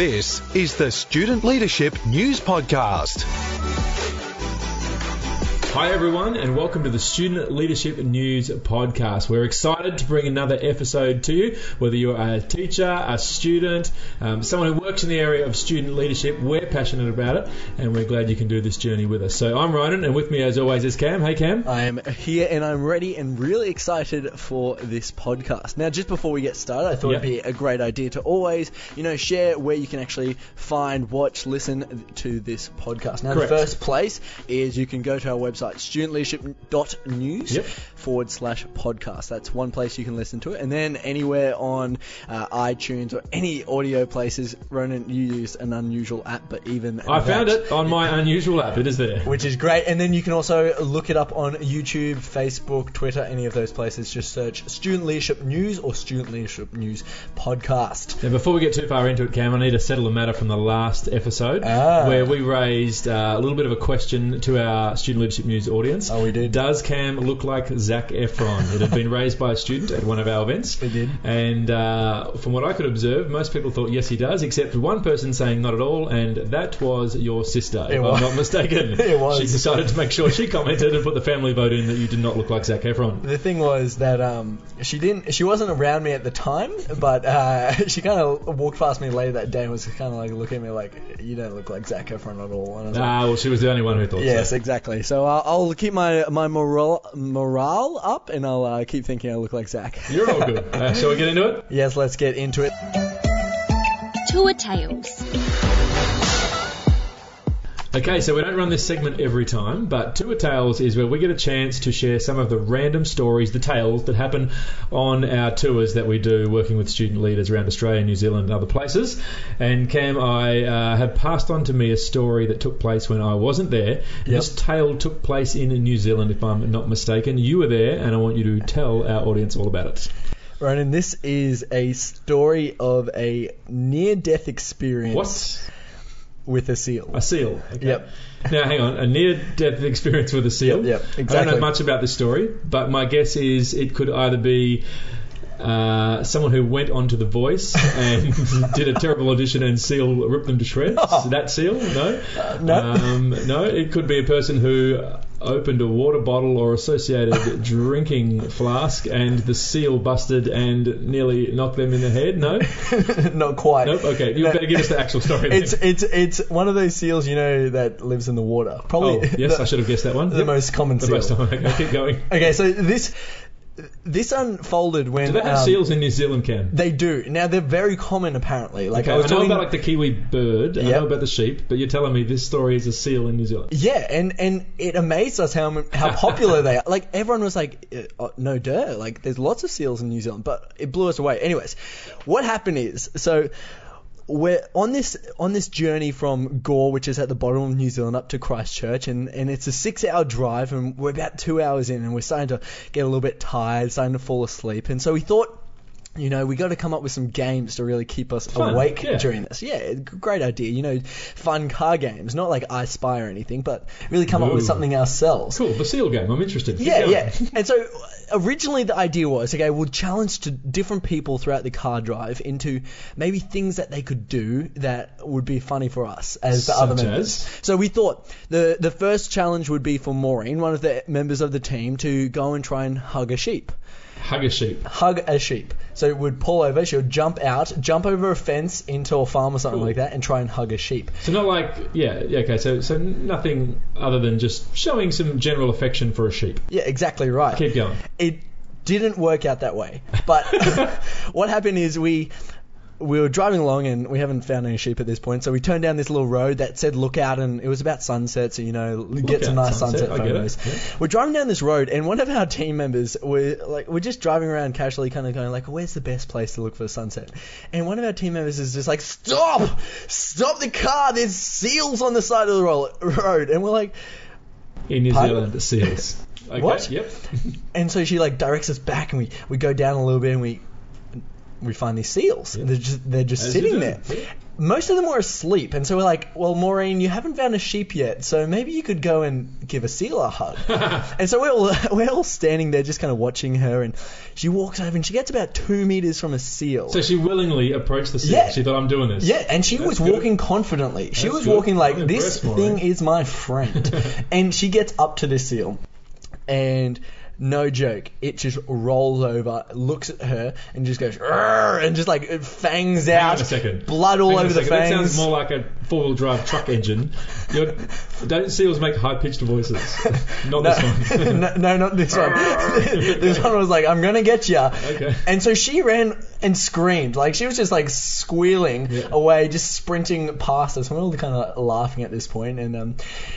This is the Student Leadership News Podcast. Hi, everyone, and welcome to the Student Leadership News Podcast. We're excited to bring another episode to you. Whether you're a teacher, a student, um, someone who works in the area of student leadership, we're passionate about it, and we're glad you can do this journey with us. So, I'm Ronan, and with me, as always, is Cam. Hey, Cam. I am here and I'm ready and really excited for this podcast. Now, just before we get started, I thought Yep. it'd be a great idea to always, you know, share where you can actually find, watch, listen to this podcast. Now, Correct. the first place is you can go to our website, studentleadership.news Yep. forward slash podcast. That's one place you can listen to it. And then anywhere on uh, iTunes or any audio places, Ronan, you used an unusual app, but even I found it on my unusual app. It is there. which is great. And then you can also look it up on YouTube, Facebook, Twitter, any of those places. Just search Student Leadership News or Student Leadership News Podcast. Now, before we get too far into it, Cam, I need to settle a matter from the last episode Ah. where we raised uh, a little bit of a question to our Student Leadership News audience. Oh, we did. Does Cam look like Zac Efron? It had been raised by a student at one of our events. It did. And uh, from what I could observe, most people thought yes, he does, except one person saying not at all, and that was your sister, if was. I'm not mistaken. It was. She decided to make sure she commented and put the family vote in that you did not look like Zac Efron. The thing was that um, she didn't. She wasn't around me at the time, but uh, she kind of walked past me later that day and was kind of like looking at me like, "You don't look like Zac Efron at all." And I was like, Ah, well, she was the only one who thought so. Yes, so. exactly. So I'll, I'll keep my my morale morale up, and I'll uh, keep thinking I look like Zac. You're all good. Uh, shall we get into it? Yes, let's get into it. Tour Tales. Okay, so we don't run this segment every time, but Tour Tales is where we get a chance to share some of the random stories, the tales that happen on our tours that we do working with student leaders around Australia, New Zealand, and other places. And Cam, I uh, have passed on to me a story that took place when I wasn't there. This tale took place in New Zealand, if I'm not mistaken. You were there, and I want you to tell our audience all about it. Ronan, this is a story of a near-death experience What? With a seal. A seal. Okay. Yep. Now, hang on. A near-death experience with a seal. Yep, yep, I don't know much about this story, but my guess is it could either be uh, someone who went onto The Voice and did a terrible audition and seal ripped them to shreds. That seal? No. Uh, no. Um, no. It could be a person who opened a water bottle or associated drinking flask and the seal busted and nearly knocked them in the head. No. Not quite. Nope. Okay. You No. better give us the actual story. then. It's it's it's one of those seals you know that lives in the water. Probably. Oh, yes, the, I should have guessed that one. The Yep. most common The seal. most okay, keep going. Okay, so this this unfolded when Do they have um, seals in New Zealand, Cam? They do. Now they're very common apparently. Like Okay, I I, was know talking about like the kiwi bird. I know about the sheep, but you're telling me this story is a seal in New Zealand. Yeah, and, and it amazed us how how popular they are. Like everyone was like, uh, uh, no duh, like there's lots of seals in New Zealand, but it blew us away. Anyways, what happened is so we're on this on this journey from Gore, which is at the bottom of New Zealand, up to Christchurch, and, and it's a six hour drive, and we're about two hours in, and we're starting to get a little bit tired, starting to fall asleep, and so we thought. You know, we got to come up with some games to really keep us Fun, awake yeah. during this. Yeah, great idea. You know, fun car games, not like I Spy or anything, but really come up with something ourselves. Cool, the seal game. I'm interested. Keep Yeah, going. yeah. And so originally the idea was, okay, we'll challenge to different people throughout the car drive into maybe things that they could do that would be funny for us as the other members. as? So we thought the the first challenge would be for Maureen, one of the members of the team, to go and try and hug a sheep. Hug a sheep. Hug a sheep. So it would pull over, she would jump out, jump over a fence into a farm or something like that, and try and hug a sheep. So not like yeah, yeah. Okay, so so nothing other than just showing some general affection for a sheep. Yeah, exactly right. Keep going. it didn't work out that way. But what happened is we we were driving along and we haven't found any sheep at this point, so we turned down this little road that said lookout and it was about sunset, so you know get some nice sunset, sunset, I get it, photos. yeah. We're driving down this road and one of our team members were like we're just driving around casually, kind of going like, where's the best place to look for a sunset? And one of our team members is just like, stop, stop the car! There's seals on the side of the road, and we're like. In New Pardon? Zealand, seals. Okay, What? Yep. And so she like directs us back, and we, we go down a little bit, and we we find these seals. They're just they're just As sitting there. yeah. most of them were asleep, and so we're like, well, Maureen, you haven't found a sheep yet, so maybe you could go and give a seal a hug. and so we're all we're all standing there, just kind of watching her, and she walks over and she gets about two meters from a seal. So she willingly approached the seal. Yeah. She thought, I'm doing this. Yeah, and she That's was good. walking confidently. She That's was good. walking like I'm this thing Maureen." is my friend. and she gets up to this seal, and no joke, it just rolls over, looks at her, and just goes and just like it fangs Hang out, on a second. blood all Hang on a over the second. That fangs. sounds more like a four-wheel drive truck engine. You're, don't seals make high-pitched voices? Not no, this one. no, no, not this one. this one was like, "I'm gonna get ya." Okay. And so she ran and screamed, like she was just like squealing Yeah. away, just sprinting past us. We're all kind of laughing at this point, and um,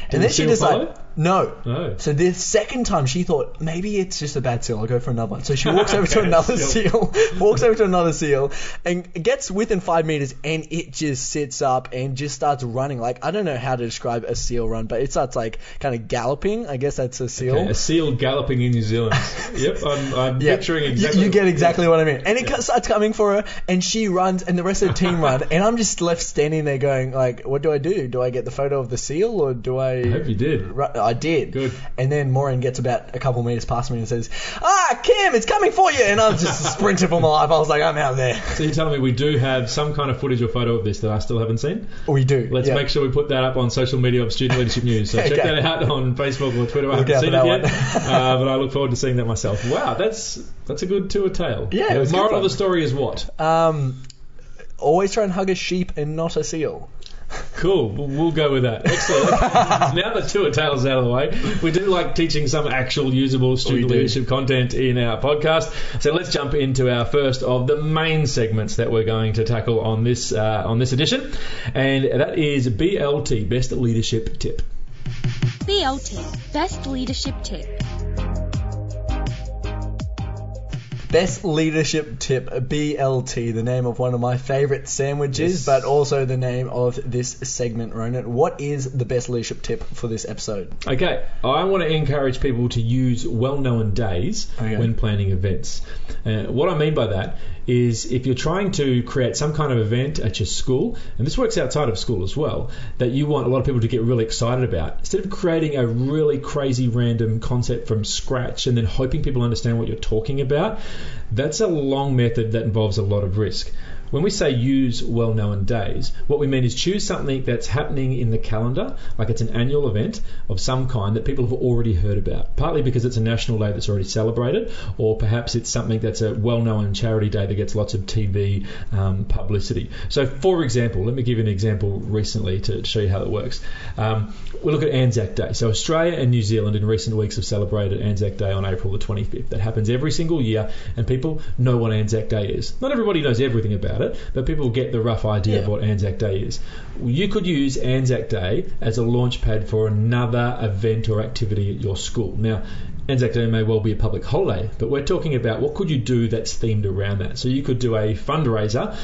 and then she just like, follow? no. No. So the second time she thought maybe it's just a bad seal. I'll go for another one. So she walks over to another Seal. walks over to another seal, and gets within five meters, and it just sits up and just starts running. Like I don't know how to describe a seal run, but it starts like kind of galloping. I guess that's a seal. Okay, a seal galloping in New Zealand. yep, I'm, I'm Yeah, picturing exactly. You, get exactly what I mean. And it co- starts coming for her, and she runs, and the rest of the team run, and I'm just left standing there going, like, what do I do? Do I get the photo of the seal, or do I? I hope you did. Ru- I did. Good. And then Maureen gets about a couple meters past me and says, "Ah, Kim, it's coming for you!" And I was just sprinting for my life. I was like, "I'm out there." So you're telling me we do have some kind of footage or photo of this that I still haven't seen? We do. Let's yeah. make sure we put that up on social media of Student Leadership News. So check Okay. that out on Facebook or Twitter. I haven't seen it yet, uh, but I look forward to seeing that myself. Wow, that's that's a good tour tale. Yeah, it was The good moral fun. of the story is what? Um, always try and hug a sheep and not a seal. Cool. We'll, we'll go with that. Excellent. now that the tour tales out of the way, we do like teaching some actual usable student do. leadership content in our podcast. So let's jump into our first of the main segments that we're going to tackle on this uh, on this edition, and that is BLT, Best Leadership Tip. BLT, Best Leadership Tip. Best leadership tip, BLT, the name of one of my favourite sandwiches, Yes. but also the name of this segment, Ronan. What is the best leadership tip for this episode? Okay, I want to encourage people to use well-known days Okay. when planning events. Uh, what I mean by that is if you're trying to create some kind of event at your school, and this works outside of school as well, that you want a lot of people to get really excited about, instead of creating a really crazy random concept from scratch and then hoping people understand what you're talking about, that's a long method that involves a lot of risk. When we say use well known days, what we mean is choose something that's happening in the calendar, like it's an annual event of some kind that people have already heard about, partly because it's a national day that's already celebrated, or perhaps it's something that's a well known charity day that gets lots of TV um, publicity. So, for example, let me give you an example recently to show you how it works. Um, we look at Anzac Day. So, Australia and New Zealand in recent weeks have celebrated Anzac Day on April the 25th. That happens every single year, and people know what Anzac Day is. Not everybody knows everything about it, but people get the rough idea of what Anzac Day is. You could use Anzac Day as a launch pad for another event or activity at your school. Now, Anzac Day may well be a public holiday, but we're talking about what could you do that's themed around that. So you could do a fundraiser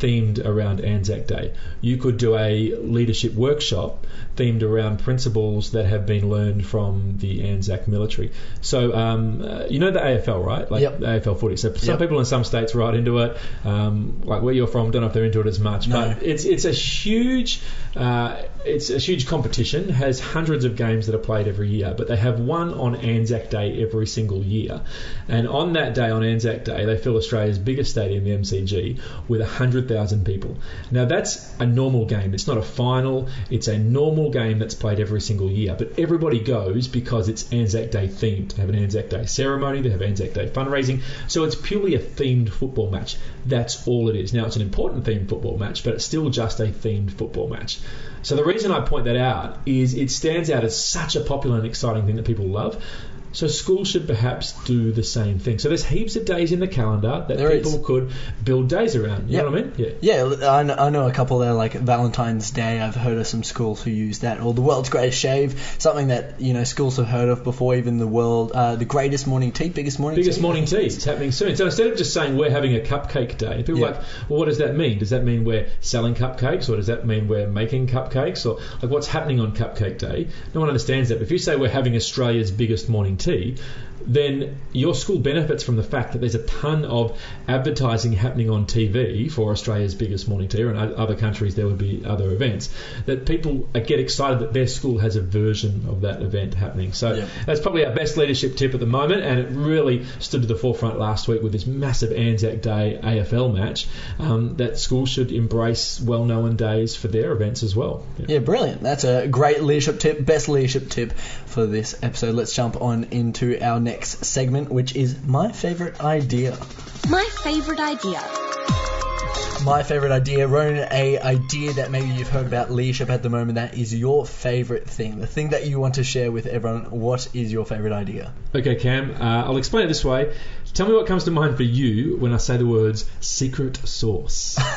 themed around Anzac Day. You could do a leadership workshop themed around principles that have been learned from the Anzac military. So um, uh, you know the AFL, right? Like Yep. AFL footy. So some Yep. people in some states are right into it. Um, like where you're from, don't know if they're into it as much, No. but it's it's a huge uh, it's a huge competition. Has hundreds of games that are played every year, but they have one on Anzac Day every single year. And on that day, on Anzac Day, they fill Australia's biggest stadium, the MCG, with hundred thousand people. Now that's a normal game. It's not a final. It's a normal game that's played every single year. But everybody goes because it's Anzac Day themed. They have an Anzac Day ceremony. They have Anzac Day fundraising. So it's purely a themed football match. That's all it is. Now it's an important themed football match, but it's still just a themed football match. So the reason I point that out is it stands out as such a popular and exciting thing that people love. So schools should perhaps do the same thing. So there's heaps of days in the calendar that There people is. could build days around. You Yep. know what I mean? Yeah. Yeah, I know, I know a couple there, like Valentine's Day. I've heard of some schools who use that, or the world's greatest shave, something that you know schools have heard of before. Even the world, uh, the greatest morning tea, biggest morning Biggest tea. morning tea. It's happening soon. So instead of just saying we're having a cupcake day, people Yeah. are like, well, what does that mean? Does that mean we're selling cupcakes, or does that mean we're making cupcakes, or like what's happening on Cupcake Day? No one understands that. But if you say we're having Australia's biggest morning tea, IT then your school benefits from the fact that there's a ton of advertising happening on TV for Australia's biggest morning tea, and other countries there would be other events. That people get excited that their school has a version of that event happening. So Yeah. that's probably our best leadership tip at the moment, and it really stood to the forefront last week with this massive Anzac Day AFL match. Um, that schools should embrace well-known days for their events as well. Yeah. Yeah, brilliant. That's a great leadership tip, best leadership tip for this episode. Let's jump on into our next segment, which is my favorite idea. My favorite idea. My favorite idea, Ronan, a idea that maybe you've heard about leadership at the moment. That is your favorite thing, the thing that you want to share with everyone. What is your favorite idea? Okay, Cam, uh, I'll explain it this way. Tell me what comes to mind for you when I say the words secret sauce.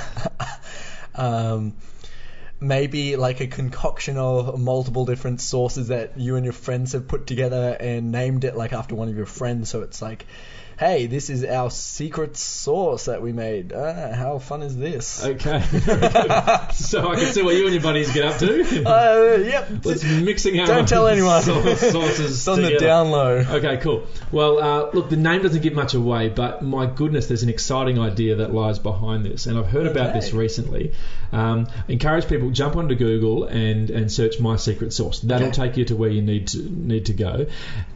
Um, maybe like a concoction of multiple different sauces that you and your friends have put together and named it like after one of your friends. So it's like, hey, this is our secret sauce that we made. Ah, how fun is this? Okay. so I can see what you and your buddies get up to. Uh, yep. Let's mixing our Don't tell anyone. sauces It's on the down low. Okay, cool. Well, uh, look, the name doesn't give much away, but my goodness, there's an exciting idea that lies behind this, and I've heard about this recently. Um, encourage people jump onto Google and and search my secret sauce. That'll Okay. take you to where you need to need to go,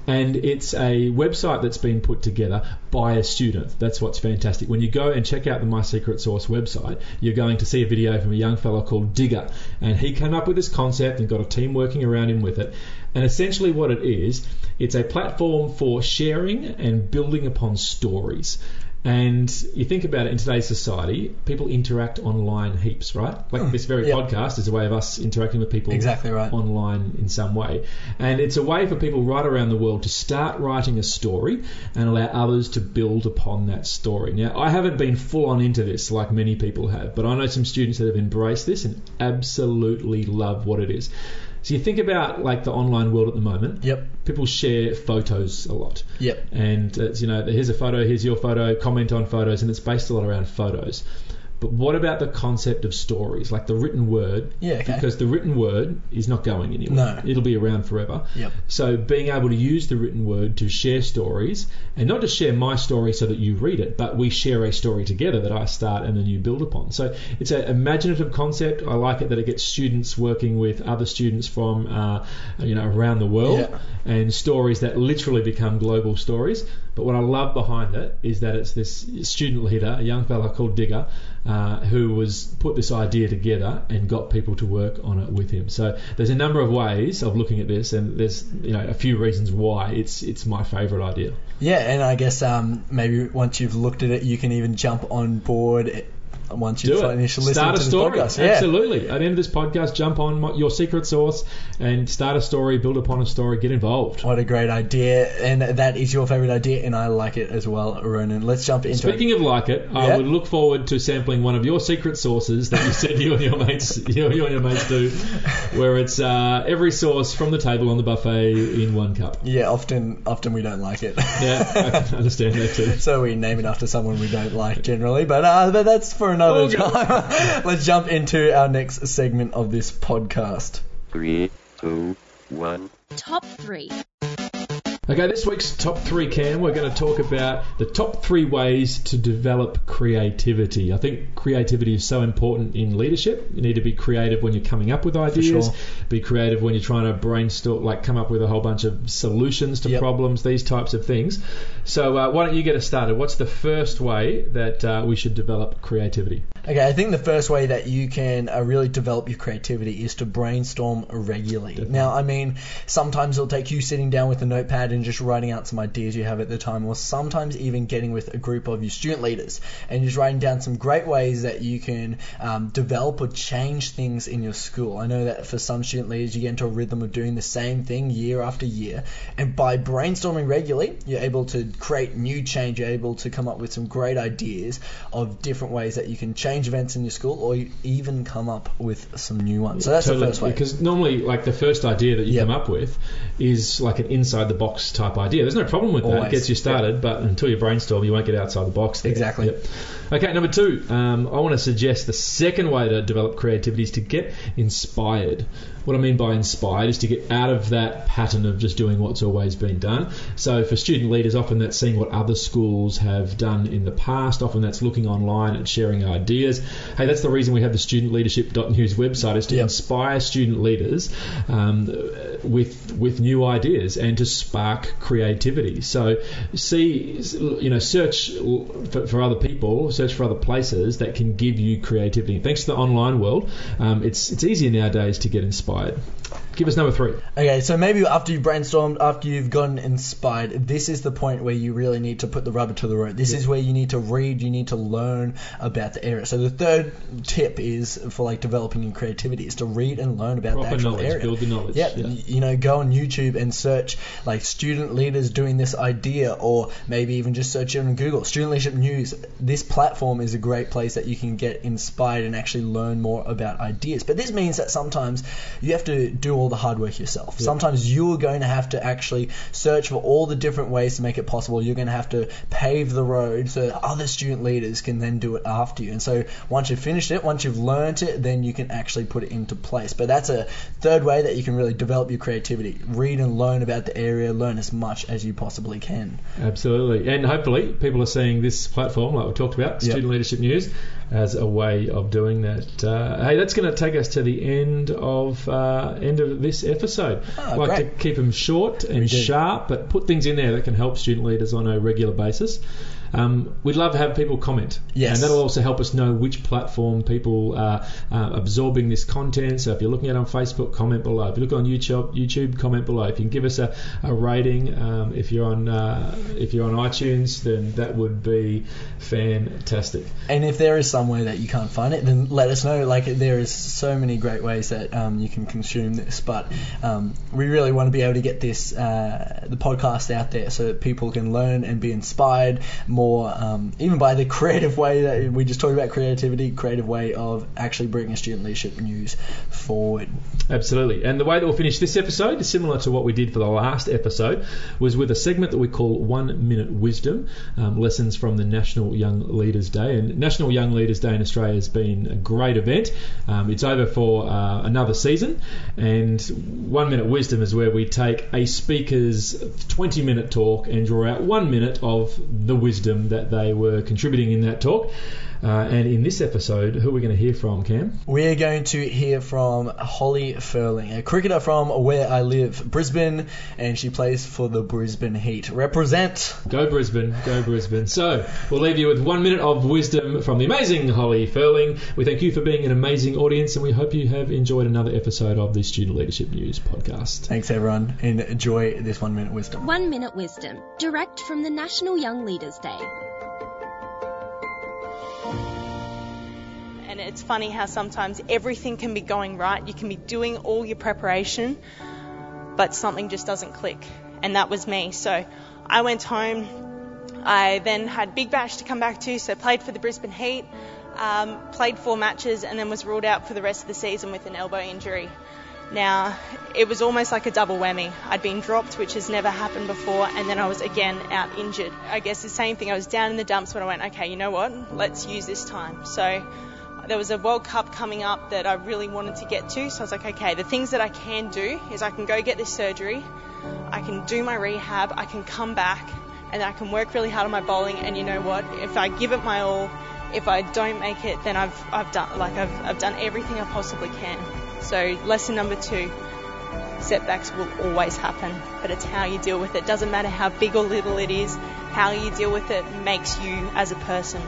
and it's a website that's been put together by a student. That's what's fantastic. When you go and check out the My Secret Sauce website, you're going to see a video from a young fellow called Digger, and he came up with this concept and got a team working around him with it. And essentially, what it is, it's a platform for sharing and building upon stories. And you think about it in today's society, people interact online heaps, right? Like hmm. this very yeah. podcast is a way of us interacting with people Exactly right. online in some way. And it's a way for people right around the world to start writing a story and allow others to build upon that story. Now, I haven't been full on into this like many people have, but I know some students that have embraced this and absolutely love what it is. So you think about like the online world at the moment. Yep. People share photos a lot. Yep. And it's, you know, here's a photo, here's your photo, comment on photos, and it's based a lot around photos. But what about the concept of stories, like the written word? Yeah, okay. Because the written word is not going anywhere. No. It'll be around forever. Yep. So being able to use the written word to share stories, and not just share my story so that you read it, but we share a story together that I start and then you build upon. So it's an imaginative concept. I like it that it gets students working with other students from uh, you know around the world, Yeah. and stories that literally become global stories. But what I love behind it is that it's this student leader, a young fella called Digger, uh, who was put this idea together and got people to work on it with him. So there's a number of ways of looking at this, and there's you know a few reasons why it's it's my favourite idea. Yeah, and I guess um, maybe once you've looked at it, you can even jump on board once you've Do it. Start a to this story. podcast. Yeah. Absolutely. At the end of this podcast, jump on your secret sauce and start a story, build upon a story, get involved. What a great idea, and that is your favorite idea, and I like it as well, Ronan. Let's jump into Speaking of like it, Yeah. I would look forward to sampling one of your secret sauces that you said you and your mates, you, you and your mates do, where it's uh, every sauce from the table on the buffet in one cup. Yeah, often, often we don't like it. Yeah, I understand that too. so we name it after someone we don't like generally, but uh, but that's for another Okay. time. Let's jump into our next segment of this podcast. Three, two, one. Top 3. Okay, this week's top three, Cam, we're going to talk about the top three ways to develop creativity. I think creativity is so important in leadership. You need to be creative when you're coming up with ideas, sure. be creative when you're trying to brainstorm, like come up with a whole bunch of solutions to Yep. problems, these types of things. So, uh, why don't you get us started? What's the first way that uh, we should develop creativity? Okay, I think the first way that you can uh, really develop your creativity is to brainstorm regularly. Now, I mean, sometimes it'll take you sitting down with a notepad and just writing out some ideas you have at the time, or sometimes even getting with a group of your student leaders and just writing down some great ways that you can um, develop or change things in your school. I know that for some student leaders, you get into a rhythm of doing the same thing year after year, and by brainstorming regularly, you're able to create new change. You're able to come up with some great ideas of different ways that you can change change events in your school, or you even come up with some new ones. So that's Totally, the first way. Because normally, like the first idea that you Yep. come up with is like an inside the box type idea. There's no problem with that. It gets you started, but until you brainstorm, you won't get outside the box. there. Exactly. Yep. Okay, number two, um, I want to suggest the second way to develop creativity is to get inspired. What I mean by inspired is to get out of that pattern of just doing what's always been done. So for student leaders, often that's seeing what other schools have done in the past. Often that's looking online and sharing ideas. Hey, that's the reason we have the studentleadership.news website is to Yep. inspire student leaders um, with with new ideas and to spark creativity. So see, you know, search for, for other people, search for other places that can give you creativity. Thanks to the online world, um, it's it's easier nowadays to get inspired. Give us number three. Okay, so maybe after you've brainstormed, after you've gotten inspired, this is the point where you really need to put the rubber to the road. This is where you need to read, you need to learn about the area. So the third tip is for like developing your creativity is to read and learn about Proper the actual knowledge, area. build the knowledge, Yeah, yeah. you know, go on YouTube and search like student leaders doing this idea, or maybe even just search it on Google. Student Leadership News. This platform is a great place that you can get inspired and actually learn more about ideas. But this means that sometimes you have to do all the hard work yourself. Sometimes you're going to have to actually search for all the different ways to make it possible. You're going to have to pave the road so that other student leaders can then do it after you. And so once you've finished it, once you've learned it, then you can actually put it into place. But that's a third way that you can really develop your creativity. Read and learn about the area, learn as much as you possibly can. Absolutely, and hopefully people are seeing this platform, like we talked about, Yep. Student Leadership News, as a way of doing that. Uh, hey, that's going to take us to the end of uh, end of this episode. Ah, like great. to keep them short and do. sharp, but put things in there that can help student leaders on a regular basis. Um, we'd love to have people comment, Yes. and that'll also help us know which platform people are uh, absorbing this content. So if you're looking at it on Facebook, comment below. If you look on YouTube, YouTube, comment below. If you can give us a, a rating, um, if you're on uh, if you're on iTunes, then that would be fantastic. And if there is somewhere that you can't find it, then let us know. Like there is so many great ways that um, you can consume this, but um, we really want to be able to get this uh, the podcast out there so that people can learn and be inspired more, um, even by the creative way that we just talked about creativity, creative way of actually bringing student leadership news forward. Absolutely. And the way that we'll finish this episode is similar to what we did for the last episode, was with a segment that we call One Minute Wisdom, um, lessons from the National Young Leaders Day. And National Young Leaders Day in Australia has been a great event. Um, it's over for uh, another season, and One Minute Wisdom is where we take a speaker's 20 minute talk and draw out one minute of the wisdom that they were contributing in that talk. Uh, and in this episode, who are we going to hear from, Cam? We're going to hear from Holly Ferling, a cricketer from where I live, Brisbane, and she plays for the Brisbane Heat. Represent! Go Brisbane, go Brisbane. So we'll leave you with one minute of wisdom from the amazing Holly Ferling. We thank you for being an amazing audience, and we hope you have enjoyed another episode of the Student Leadership News podcast. Thanks everyone, and enjoy this one minute wisdom. One Minute Wisdom, direct from the National Young Leaders Day. And it's funny how sometimes everything can be going right. You can be doing all your preparation, but something just doesn't click. And that was me. So I went home. I then had Big Bash to come back to, so played for the Brisbane Heat, um, played four matches, and then was ruled out for the rest of the season with an elbow injury. Now, it was almost like a double whammy. I'd been dropped, which has never happened before, and then I was again out injured. I guess the same thing. I was down in the dumps when I went, okay, you know what? Let's use this time. So there was a World Cup coming up that I really wanted to get to. So I was like, okay, the things that I can do is I can go get this surgery, I can do my rehab, I can come back, and I can work really hard on my bowling. And you know what? If I give it my all, if I don't make it, then I've I've done like I've I've done everything I possibly can. So lesson number two. Setbacks will always happen, but it's how you deal with it. Doesn't matter how big or little it is, how you deal with it makes you as a person.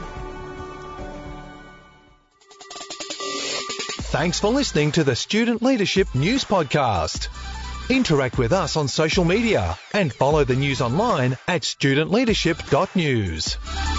Thanks for listening to the Student Leadership News Podcast. Interact with us on social media and follow the news online at studentleadership.news.